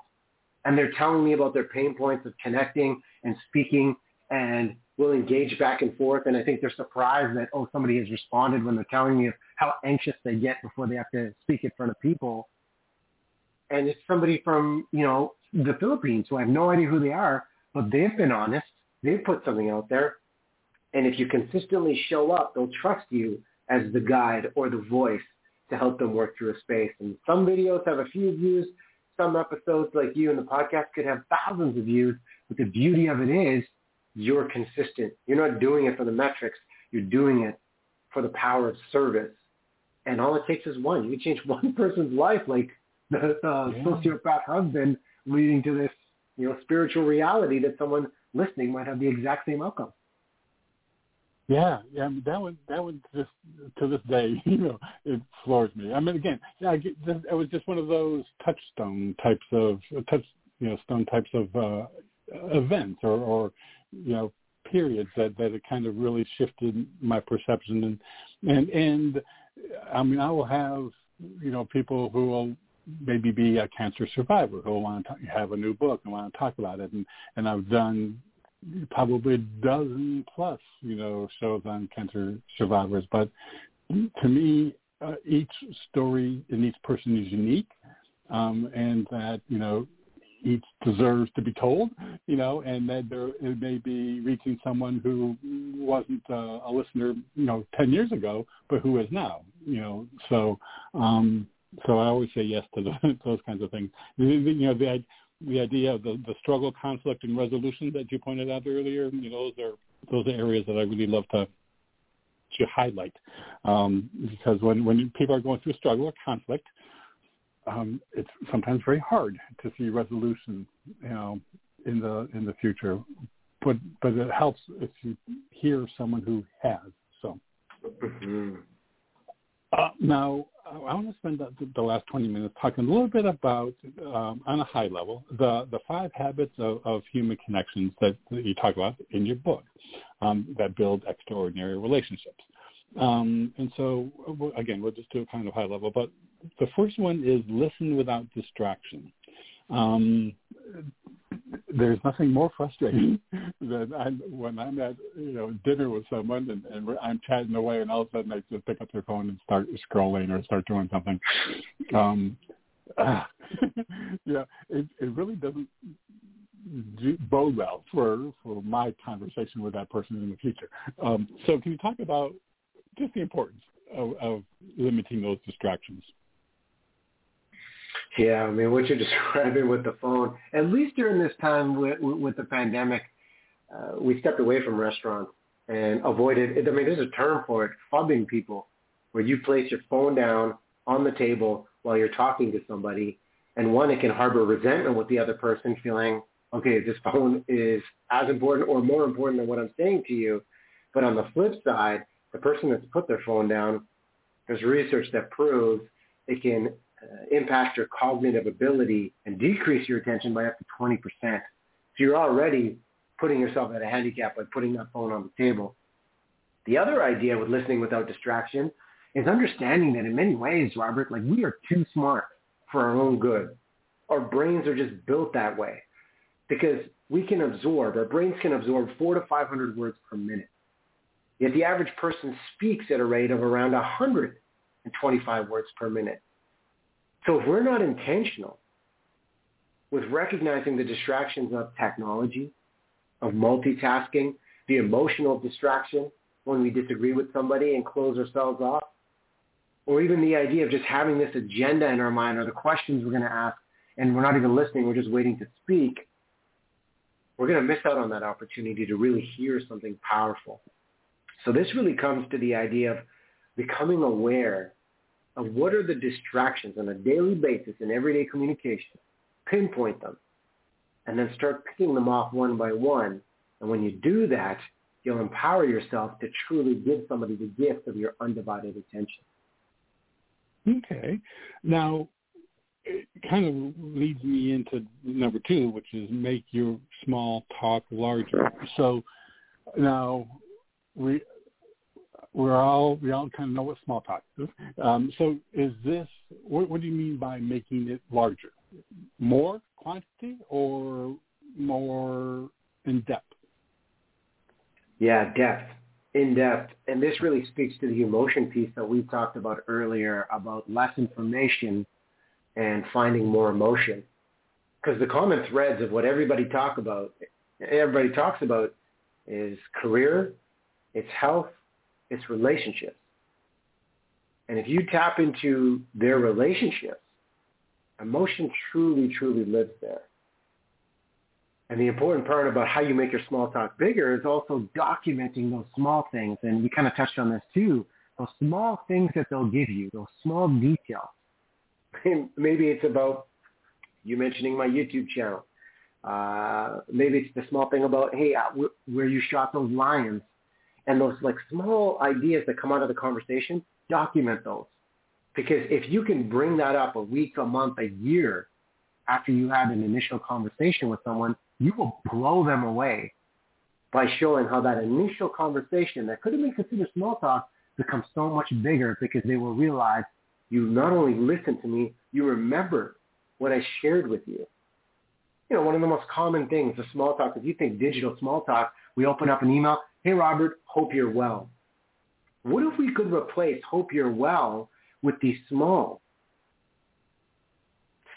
And they're telling me about their pain points of connecting and speaking and will engage back and forth. And I think they're surprised that, oh, somebody has responded when they're telling me how anxious they get before they have to speak in front of people. And it's somebody from, you know, the Philippines who I have no idea who they are, but they've been honest. They've put something out there and if you consistently show up, they'll trust you as the guide or the voice to help them work through a space. And some videos have a few views. Some episodes like you in the podcast could have thousands of views. But the beauty of it is you're consistent. You're not doing it for the metrics. You're doing it for the power of service. And all it takes is one. You can change <laughs> one person's life, like the, the yeah. sociopath husband, leading to this, you know, spiritual reality that someone listening might have the exact same outcome.
Yeah, yeah, I mean, that one, that one just to this day, <laughs> you know, it floors me. I mean, again, yeah, I get, it was just one of those touchstone types of touch, you know, stone types of uh, events or, or, you know, periods that that it kind of really shifted my perception and and and I mean, I will have you know people who will maybe be a cancer survivor who will want to have a new book and want to talk about it and and I've done probably a dozen plus, you know, shows on cancer survivors. But to me, uh, each story and each person is unique, um, and that you know each deserves to be told, you know, and that there it may be reaching someone who wasn't uh, a listener, you know, ten years ago, but who is now, you know. So, um, so I always say yes to the, <laughs> those kinds of things. You know, the the idea of the, the struggle, conflict, and resolution that you pointed out earlier, you know, those are those are areas that I really love to to highlight um, because when when people are going through a struggle or conflict, um, it's sometimes very hard to see resolution, you know, in the in the future. But but it helps if you hear someone who has. So.
Mm-hmm.
Uh, now, I want to spend the, the, last 20 minutes talking a little bit about, um, on a high level, the, the five habits of, of human connections that, that, you talk about in your book um, that build extraordinary relationships. Um, and so, again, we'll just do it kind of high level. But the first one is listen without distraction. There's nothing more frustrating <laughs> than I'm, when I'm at you know dinner with someone and, and I'm chatting away and all of a sudden they just pick up their phone and start scrolling or start doing something. Um, uh, <laughs> yeah, it, it really doesn't bode well for for my conversation with that person in the future. Um, so can you talk about just the importance of, of limiting those distractions?
Yeah, I mean, what you're <laughs> describing with the phone, at least during this time with, with the pandemic, uh, we stepped away from restaurants and avoided, I mean, there's a term for it, phubbing people, where you place your phone down on the table while you're talking to somebody. And one, it can harbor resentment with the other person feeling, okay, this phone is as important or more important than what I'm saying to you. But on the flip side, the person that's put their phone down, there's research that proves it can Uh, impact your cognitive ability and decrease your attention by up to 20%. So you're already putting yourself at a handicap by putting that phone on the table. The other idea with listening without distraction is understanding that in many ways, Robert, like we are too smart for our own good. Our brains are just built that way because we can absorb, our brains can absorb four to 500 words per minute. Yet the average person speaks at a rate of around 125 words per minute. So if we're not intentional with recognizing the distractions of technology, of multitasking, the emotional distraction when we disagree with somebody and close ourselves off, or even the idea of just having this agenda in our mind or the questions we're going to ask and we're not even listening, we're just waiting to speak, we're going to miss out on that opportunity to really hear something powerful. So this really comes to the idea of becoming aware of what are the distractions on a daily basis in everyday communication, pinpoint them, and then start picking them off one by one. And when you do that, you'll empower yourself to truly give somebody the gift of your undivided attention.
Okay. Now, it kind of leads me into number two, which is make your small talk larger. So now we we're all we all kind of know what small talk is. Um, so is this what, what do you mean by making it larger? More quantity or more in depth?
Yeah, depth, in depth, and this really speaks to the emotion piece that we talked about earlier about less information and finding more emotion. Because the common threads of what everybody talk about, everybody talks about, is career, it's health, it's relationships. And if you tap into their relationships, emotion truly, truly lives there. And the important part about how you make your small talk bigger is also documenting those small things. And we kind of touched on this too. Those small things that they'll give you, those small details. <laughs> Maybe it's about you mentioning my YouTube channel. Uh, maybe it's the small thing about, hey, uh, where you shot those lions and those like small ideas that come out of the conversation, document those. Because if you can bring that up a week, a month, a year after you had an initial conversation with someone, you will blow them away by showing how that initial conversation that could have been considered small talk becomes so much bigger because they will realize you not only listened to me, you remember what I shared with you. You know, one of the most common things, the small talk, if you think digital small talk, we open up an email, hey Robert, hope you're well. What if we could replace hope you're well with these small,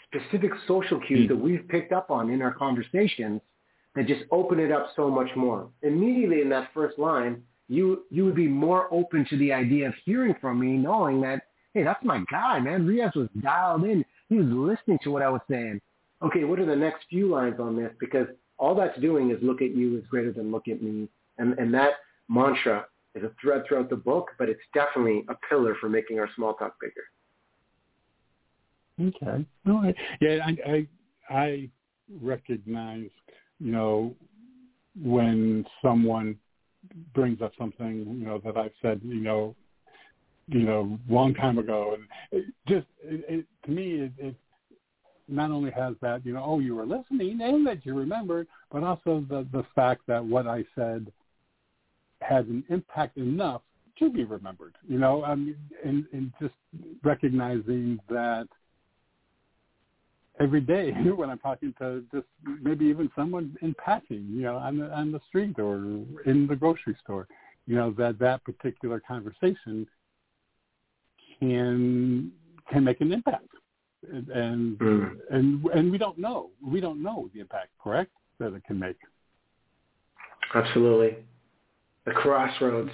specific social cues hmm. that we've picked up on in our conversations that just open it up so much more? Immediately in that first line, you you would be more open to the idea of hearing from me, knowing that, hey, that's my guy, man. Riaz was dialed in. He was listening to what I was saying. Okay, what are the next few lines on this? Because all that's doing is look at you is greater than look at me. And, and that mantra is a thread throughout the book, but it's definitely a pillar for making our small talk bigger.
Okay. All right. Yeah, I, I, I recognize, you know, when someone brings up something, you know, that I've said, you know, you know, long time ago. And it just it, it, to me, it, it not only has that, you know, oh, you were listening and that you remembered, but also the the fact that what I said had an impact enough to be remembered. You know, mean, and, and just recognizing that every day <laughs> when I'm talking to just maybe even someone in passing, you know, on the on the street or in the grocery store, you know, that that particular conversation can can make an impact, and and mm. and, and we don't know we don't know the impact, correct, that it can make.
Absolutely, the crossroads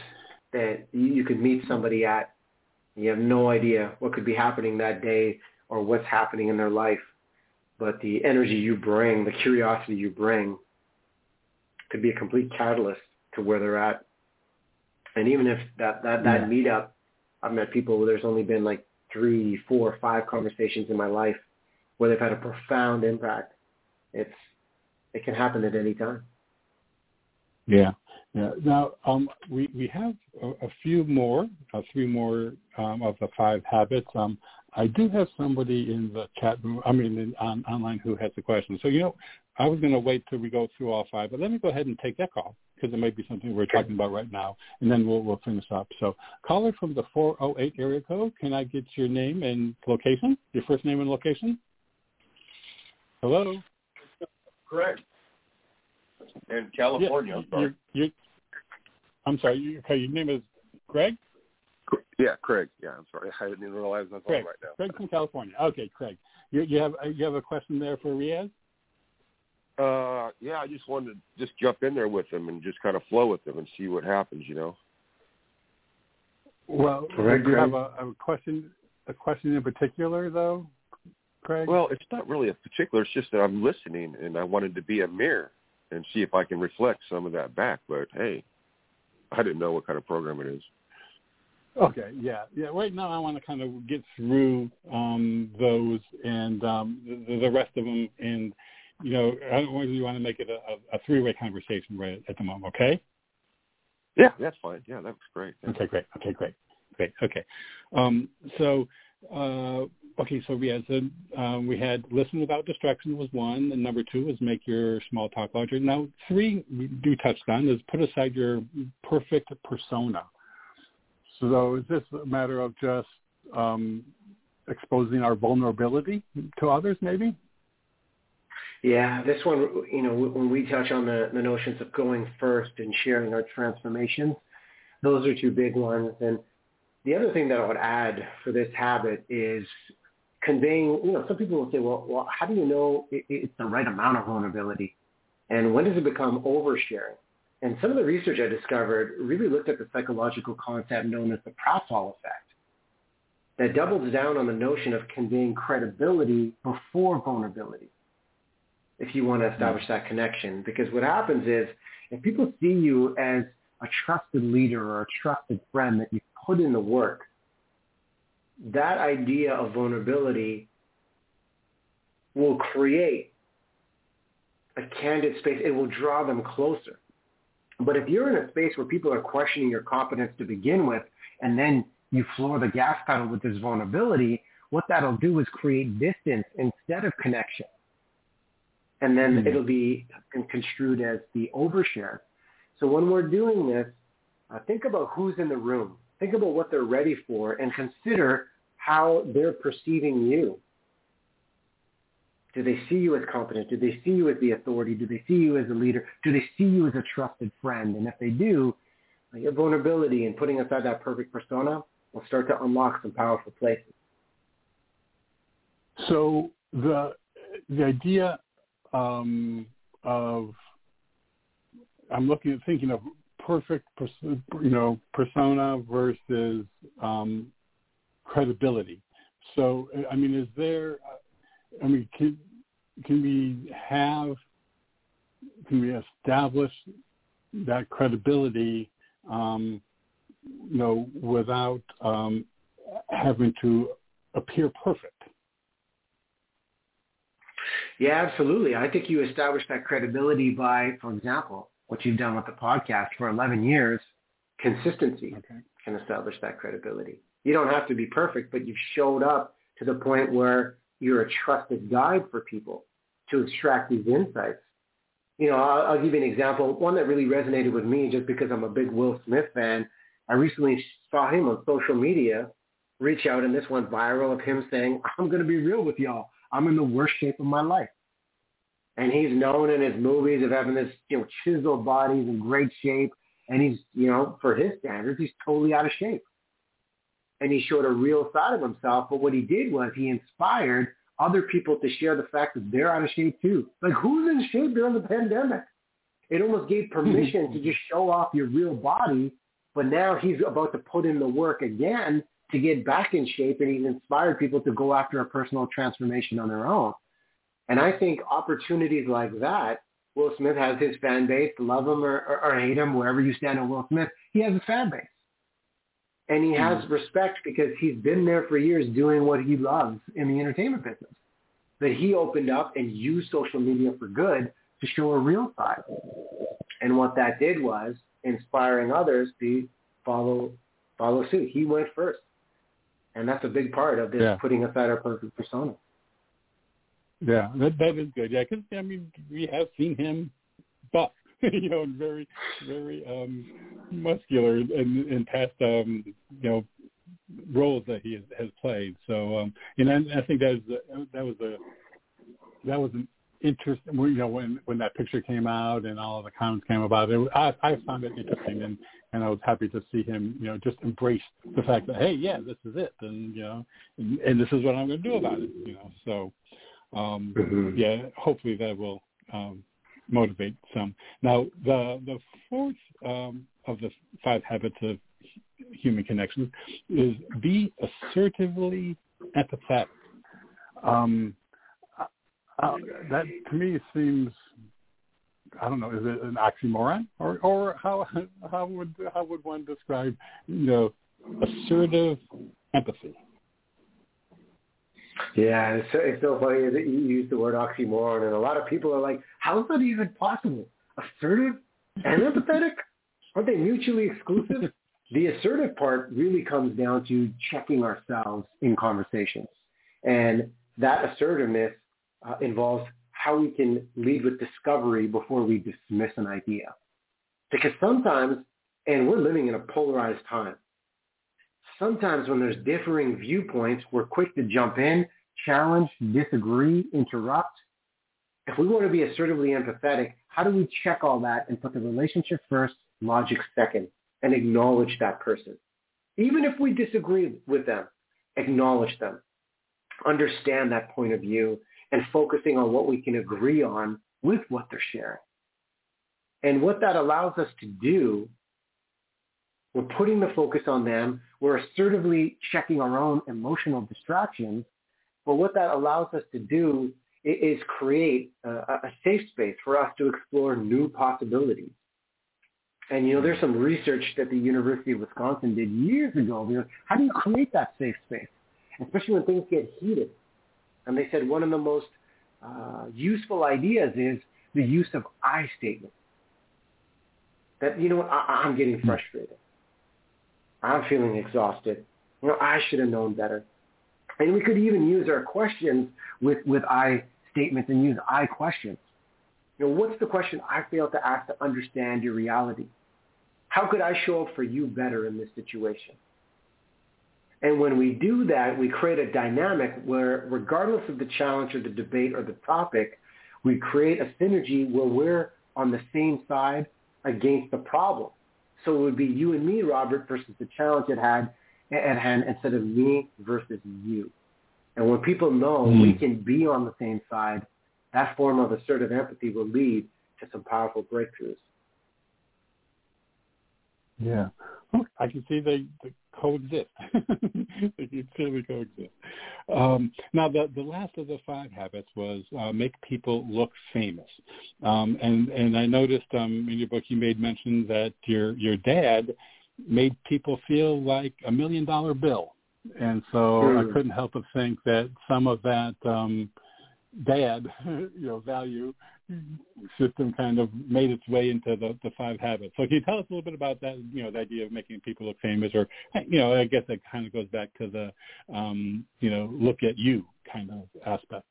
that you could meet somebody at, you have no idea what could be happening that day or what's happening in their life, but the energy you bring, the curiosity you bring, could be a complete catalyst to where they're at. And even if that that that yeah. meetup I've met people where there's only been like three, four, five conversations in my life where they've had a profound impact. It's it can happen at any time.
Yeah, yeah. Now um, we we have a, a few more, uh, three more um, of the five habits. Um, I do have somebody in the chat room. I mean, in, on, online who has a question. So you know, I was going to wait till we go through all five, but let me go ahead and take that call because it may be something we're talking about right now, and then we'll, we'll finish up. So caller from the 408 area code, can I get your name and location, your first name and location? Hello?
Correct. In California,
yeah, I'm sorry. You're, you're, I'm sorry, you, okay, your name is Greg?
Yeah, Craig. Yeah, I'm sorry. I didn't even realize was
Craig.
right now.
Craig from California. Okay, Craig. You, you have you have a question there for Riaz?
Uh, yeah, I just wanted to just jump in there with them and just kind of flow with them and see what happens, you know.
Well, Correct, do you have a, a question? A question in particular, though, Craig?
Well, it's not really a particular. It's just that I'm listening, and I wanted to be a mirror and see if I can reflect some of that back. But hey, I didn't know what kind of program it is.
Okay, yeah, yeah. Right now, I want to kind of get through um, those and um, the, the rest of them, and you know, I don't really want to make it a, a three-way conversation right at the moment. Okay.
Yeah, that's fine. Yeah, that's great. Yeah.
Okay, great. Okay, great, great. Okay, um, so uh, okay, so we had um, we had listen without distraction was one, and number two was make your small talk larger. Now three we do touched on is put aside your perfect persona. So is this a matter of just um, exposing our vulnerability to others, maybe?
Yeah, this one, you know, when we touch on the, the notions of going first and sharing our transformations, those are two big ones. And the other thing that I would add for this habit is conveying, you know, some people will say, well, well how do you know it, it's the right amount of vulnerability? And when does it become oversharing? And some of the research I discovered really looked at the psychological concept known as the Pratfall effect that doubles down on the notion of conveying credibility before vulnerability if you want to establish that connection. Because what happens is if people see you as a trusted leader or a trusted friend that you put in the work, that idea of vulnerability will create a candid space. It will draw them closer. But if you're in a space where people are questioning your competence to begin with, and then you floor the gas pedal with this vulnerability, what that'll do is create distance instead of connection and then mm-hmm. it'll be construed as the overshare. So when we're doing this, uh, think about who's in the room. Think about what they're ready for and consider how they're perceiving you. Do they see you as competent? Do they see you as the authority? Do they see you as a leader? Do they see you as a trusted friend? And if they do, your vulnerability and putting aside that perfect persona will start to unlock some powerful places.
So the the idea um, of I'm looking at thinking of perfect, you know, persona versus um, credibility. So, I mean, is there? I mean, can can we have? Can we establish that credibility? Um, you know, without um, having to appear perfect.
Yeah, absolutely. I think you establish that credibility by, for example, what you've done with the podcast for 11 years, consistency okay. can establish that credibility. You don't have to be perfect, but you've showed up to the point where you're a trusted guide for people to extract these insights. You know, I'll, I'll give you an example. One that really resonated with me just because I'm a big Will Smith fan. I recently saw him on social media reach out and this went viral of him saying, I'm going to be real with y'all. I'm in the worst shape of my life. And he's known in his movies of having this, you know, chiseled body, he's in great shape. And he's, you know, for his standards, he's totally out of shape. And he showed a real side of himself. But what he did was he inspired other people to share the fact that they're out of shape too. Like who's in shape during the pandemic? It almost gave <laughs> permission to just show off your real body. But now he's about to put in the work again to get back in shape and he's inspired people to go after a personal transformation on their own. And I think opportunities like that, Will Smith has his fan base, love him or, or, or hate him, wherever you stand on Will Smith, he has a fan base. And he has mm-hmm. respect because he's been there for years doing what he loves in the entertainment business. That he opened up and used social media for good to show a real side. And what that did was inspiring others to follow follow suit. He went first. And that's a big part of this yeah. putting aside our perfect persona.
Yeah, that that is good. Yeah, because I mean, we have seen him buff, <laughs> you know, and very, very um muscular in in past um you know roles that he has, has played. So, um and I, I think that was that was a that was an interesting. You know, when when that picture came out and all of the comments came about it, I I found it interesting and and I was happy to see him, you know, just embrace the fact that hey, yeah, this is it, and you know, and, and this is what I'm going to do about it, you know. So um, mm-hmm. yeah, hopefully that will um, motivate some. Now, the the fourth um, of the five habits of human connections is be assertively empathetic. Um, uh, that to me seems I don't know, is it an oxymoron, or or how how would how would one describe you know assertive empathy?
Yeah, it's so, it's so funny that you use the word oxymoron, and a lot of people are like, "How is that even possible? Assertive and empathetic? Aren't they mutually exclusive?" the assertive part really comes down to checking ourselves in conversations, and that assertiveness uh, involves how we can lead with discovery before we dismiss an idea. Because sometimes, and we're living in a polarized time, sometimes when there's differing viewpoints, we're quick to jump in, challenge, disagree, interrupt. If we want to be assertively empathetic, how do we check all that and put the relationship first, logic second, and acknowledge that person? Even if we disagree with them, acknowledge them. Understand that point of view and focusing on what we can agree on with what they're sharing. And what that allows us to do we're putting the focus on them. We're assertively checking our own emotional distractions. But what that allows us to do is create a, a safe space for us to explore new possibilities. And you know, there's some research that the University of Wisconsin did years ago. You know, how do you create that safe space, especially when things get heated? And they said one of the most uh, useful ideas is the use of I statements. That you know what, I, I'm getting frustrated. I'm feeling exhausted. You know, I should have known better. And we could even use our questions with, with I statements and use I questions. You know, what's the question I failed to ask to understand your reality? How could I show up for you better in this situation? And when we do that, we create a dynamic where regardless of the challenge or the debate or the topic, we create a synergy where we're on the same side against the problem. So it would be you and me, Robert, versus the challenge at hand, at hand instead of me versus you. And when people know mm. we can be on the same side, that form of assertive empathy will lead to some powerful breakthroughs.
Yeah. I can see they, they coexist. <laughs> they can clearly coexist. Um, now, the, the last of the five habits was uh, make people look famous. Um, and, and I noticed um, in your book you made mention that your, your dad made people feel like a million dollar bill. And so mm. I hmm. couldn't help but think that some of that um, dad, <laughs> you know, value system kind of made its way into the, the five habits. So can you tell us a little bit about that, you know, the idea of making people look famous or, you know, I guess that kind of goes back to the, um, you know, look at you kind of aspect.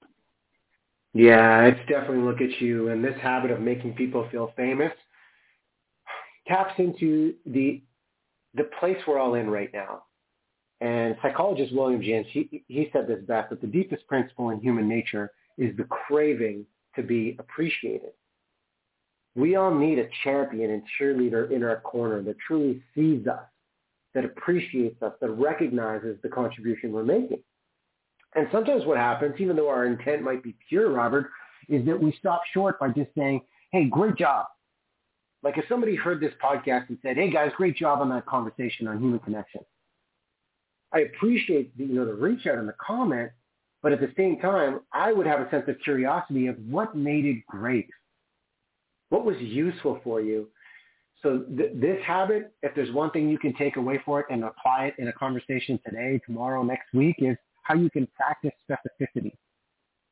Yeah, it's definitely look at you. And this habit of making people feel famous taps into the the place we're all in right now. And psychologist William James, he, he said this best, that the deepest principle in human nature is the craving to be appreciated. We all need a champion and cheerleader in our corner that truly sees us, that appreciates us, that recognizes the contribution we're making. And sometimes what happens, even though our intent might be pure, Robert, is that we stop short by just saying, hey, great job. Like if somebody heard this podcast and said, hey guys, great job on that conversation on human connection. I appreciate the, you know, the reach out and the comment, but at the same time, I would have a sense of curiosity of what made it great. What was useful for you? So th- this habit, if there's one thing you can take away for it and apply it in a conversation today, tomorrow, next week, is how you can practice specificity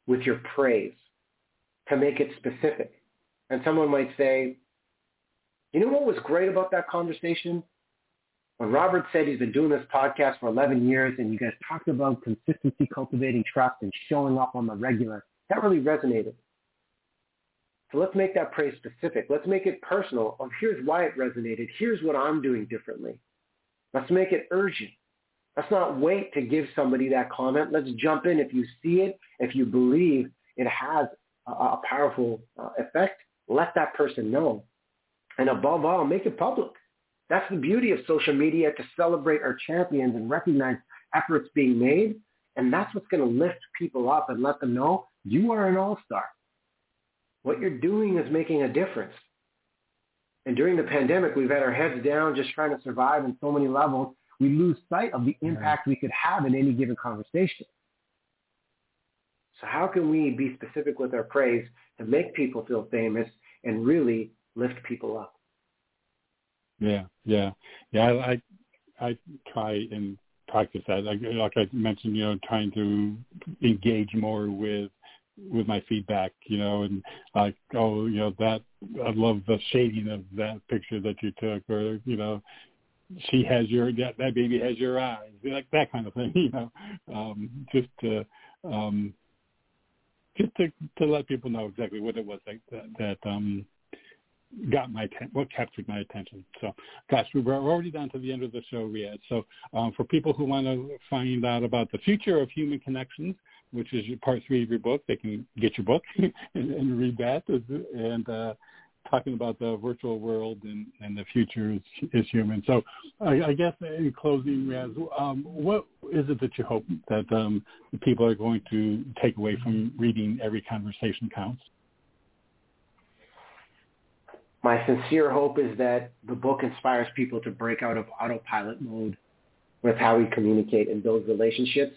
with your praise to make it specific. And someone might say, you know what was great about that conversation? When Robert said he's been doing this podcast for 11 years and you guys talked about consistency, cultivating trust, and showing up on the regular, that really resonated. So let's make that praise specific. Let's make it personal. Of here's why it resonated. Here's what I'm doing differently. Let's make it urgent. Let's not wait to give somebody that comment. Let's jump in. If you see it, if you believe it has a, a powerful uh, effect, let that person know. And above all, make it public. That's the beauty of social media to celebrate our champions and recognize efforts being made. And that's what's going to lift people up and let them know you are an all-star. What you're doing is making a difference. And during the pandemic, we've had our heads down just trying to survive in so many levels. We lose sight of the impact we could have in any given conversation. So how can we be specific with our praise to make people feel famous and really lift people up?
Yeah, yeah, yeah. I I, I try and practice that. Like, like I mentioned, you know, trying to engage more with with my feedback, you know, and like, oh, you know, that I love the shading of that picture that you took, or you know, she has your that that baby has your eyes, like that kind of thing, <laughs> you know, um, just to um, just to to let people know exactly what it was like that that um got my what captured my attention. So, gosh, we're already down to the end of the show, Riaz. So, um, for people who want to find out about the future of human connections, which is part three of your book, they can get your book <laughs> and, and read that. And uh, talking about the virtual world and, and the future is, is human. So, I, I guess in closing, Riaz, um, what is it that you hope that um, people are going to take away from reading Every Conversation Counts?
My sincere hope is that the book inspires people to break out of autopilot mode with how we communicate and build relationships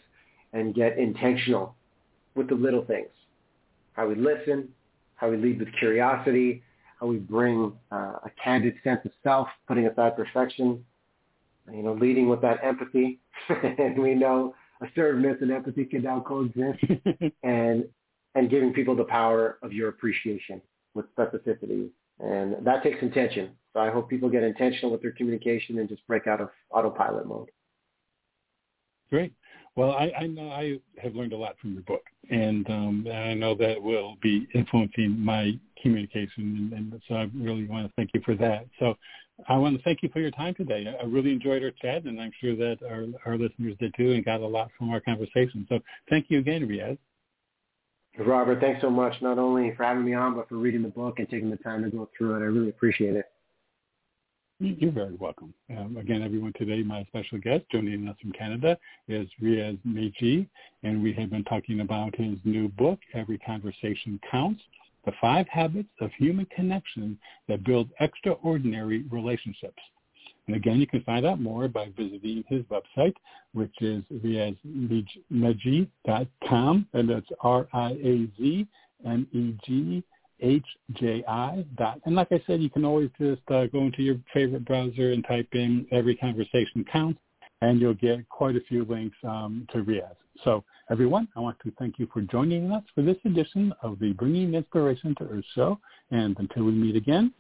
and get intentional with the little things. How we listen, how we lead with curiosity, how we bring uh, a candid sense of self, putting aside perfection, you know, leading with that empathy. <laughs> and we know assertiveness and empathy can now coexist <laughs> and, and giving people the power of your appreciation with specificity and that takes intention. So I hope people get intentional with their communication and just break out of autopilot mode.
Great. Well, I, I know I have learned a lot from your book, and um, I know that will be influencing my communication, and, and so I really want to thank you for that. So I want to thank you for your time today. I really enjoyed our chat, and I'm sure that our, our listeners did too, and got a lot from our conversation. So thank you again, Riaz.
Robert, thanks so much, not only for having me on, but for reading the book and taking the time to go through it. I really appreciate it.
You're very welcome. Um, again, everyone, today my special guest joining us from Canada is Riaz Meghji, and we have been talking about his new book, Every Conversation Counts, The Five Habits of Human Connection That Build Extraordinary Relationships. And again, you can find out more by visiting his website, which is riazmeghji.com, and that's R-I-A-Z-M-E-G-H-J-I dot. And like I said, you can always just uh, go into your favorite browser and type in every conversation counts, and you'll get quite a few links um, to Riaz. So everyone, I want to thank you for joining us for this edition of the Bringing Inspiration to Earth show. And until we meet again,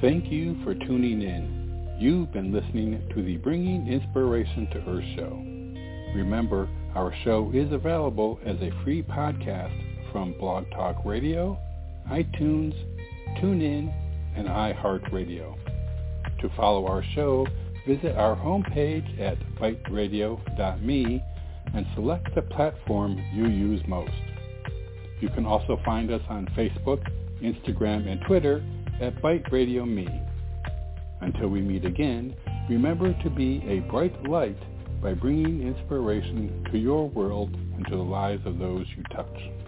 thank you for tuning in. You've been listening to the Bringing Inspiration to Earth show. Remember, our show is available as a free podcast from Blog Talk Radio, iTunes, TuneIn, and iHeartRadio. To follow our show, visit our homepage at biteradio.me and select the platform you use most. You can also find us on Facebook, Instagram, and Twitter at BITE Radio Me. Until we meet again, remember to be a bright light by bringing inspiration to your world and to the lives of those you touch.